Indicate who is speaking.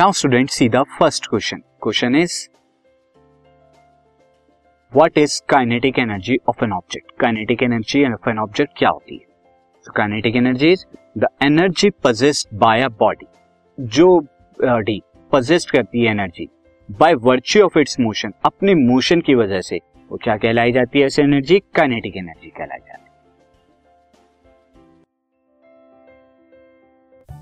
Speaker 1: Now student see the first question question is what is kinetic energy of an object kinetic energy of an object क्या होती है? तो kinetic energy is the energy possessed by a body जो body possessed करती है energy by virtue of its motion अपने motion की वजह से, वो क्या कहलाई जाती है ऐसी एनर्जी काइनेटिक एनर्जी कहलाई जाती है।